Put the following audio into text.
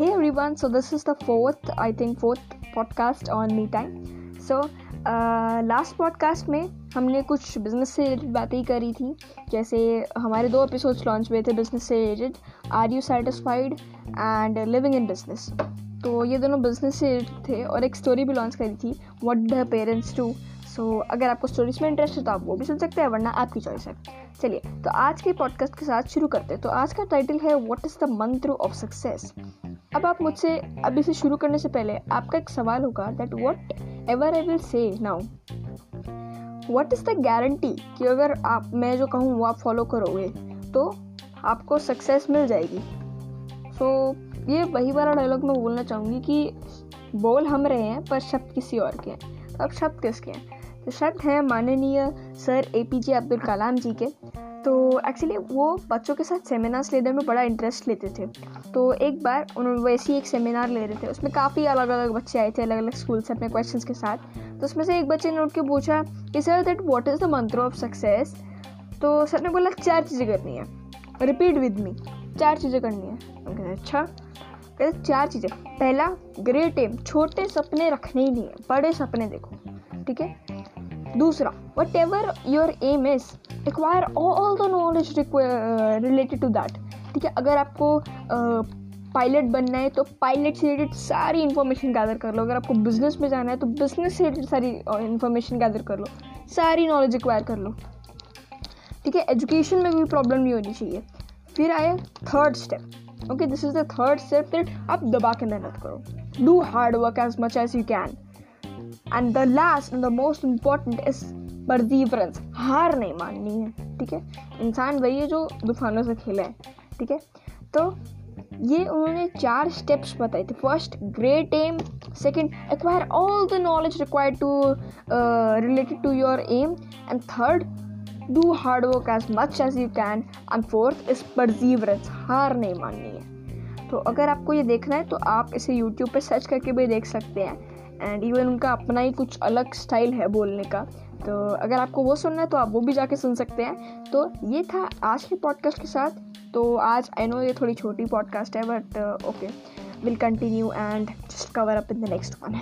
everyone. So this is the fourth, I think, fourth podcast on me time. So last uh, podcast में हमने कुछ business से related बातें ही करी थी। जैसे हमारे दो एपिसोड्स लॉन्च हुए थे बिज़नेस से related are you satisfied and living in business तो ये दोनों बिज़नेस से रिलेटेड थे और एक स्टोरी भी लॉन्च करी थी what the parents too so अगर आपको स्टोरीज में इंटरेस्ट है तो आप वो भी सुन सकते हैं वरना आपकी चॉइस है। चलिए तो आज के पॉडकास्ट के साथ शुरू करते हैं। तो आज का टाइटल है what is the mantra of success अब आप मुझसे अब इसे शुरू करने से पहले आपका एक सवाल होगा that whatever I will say now what is the guarantee कि अगर आप मैं जो कहूँ वो आप फॉलो करोगे तो आपको सक्सेस मिल जाएगी। सो so, ये वही वाला डायलॉग मैं बोलना चाहूँगी कि बोल हम रहे हैं पर शब्द किसी और के हैं। अब शब्द किसके हैं? तो शब्द हैं माननीय sir A P J Abdul Kalam ji के। तो एक्चुअली वो बच्चों के साथ सेमिनार्स लेने में बड़ा इंटरेस्ट लेते थे। तो एक बार उन्होंने वैसे ही एक सेमिनार ले रहे थे। उसमें काफ़ी अलग अलग बच्चे आए थे अलग अलग स्कूल से अपने क्वेश्चन के साथ। तो उसमें से एक बच्चे ने उठ के पूछा कि sir that what is the mantra of success तो सर ने बोला, चार चीज़ें करनी है। रिपीट विद मी चार चीज़ें करनी है। अच्छा। कहते, चार चीज़ें। पहला ग्रेट एम छोटे सपने रखने ही नहीं है। बड़े सपने देखो। ठीक है? दूसरा whatever your aim is acquire all the knowledge related to that ठीक है अगर आपको पायलट uh, बनना है तो पायलट से रिलेटेड सारी इन्फॉर्मेशन गैदर कर लो। अगर आपको बिज़नेस में जाना है तो बिज़नेस से रिलेटेड सारी इन्फॉर्मेशन uh, गैदर कर लो। सारी नॉलेज एक्वायर कर लो। ठीक है एजुकेशन में भी प्रॉब्लम नहीं होनी चाहिए। फिर आया third step okay this is the third step फिर आप दबा के मेहनत करो। Do hard work as much as you can and the last and the most important is perseverance हार नहीं माननी है, ठीक है? इंसान वही है जो तूफानों से खेला है, ठीक है? तो ये उन्होंने चार स्टेप्स बताए थे। First great aim second acquire all the knowledge required to related to your aim and third do hard work as much as you can and fourth is perseverance हार नहीं माननी है। तो अगर आपको ये देखना है तो आप इसे यूट्यूब पे सर्च करके भी देख सकते हैं। एंड इवन उनका अपना ही कुछ अलग स्टाइल है बोलने का। तो अगर आपको वो सुनना है तो आप वो भी जाके सुन सकते हैं। तो ये था आज के पॉडकास्ट के साथ। तो आज आई नो ये थोड़ी छोटी पॉडकास्ट है but okay will continue and just cover up in the next one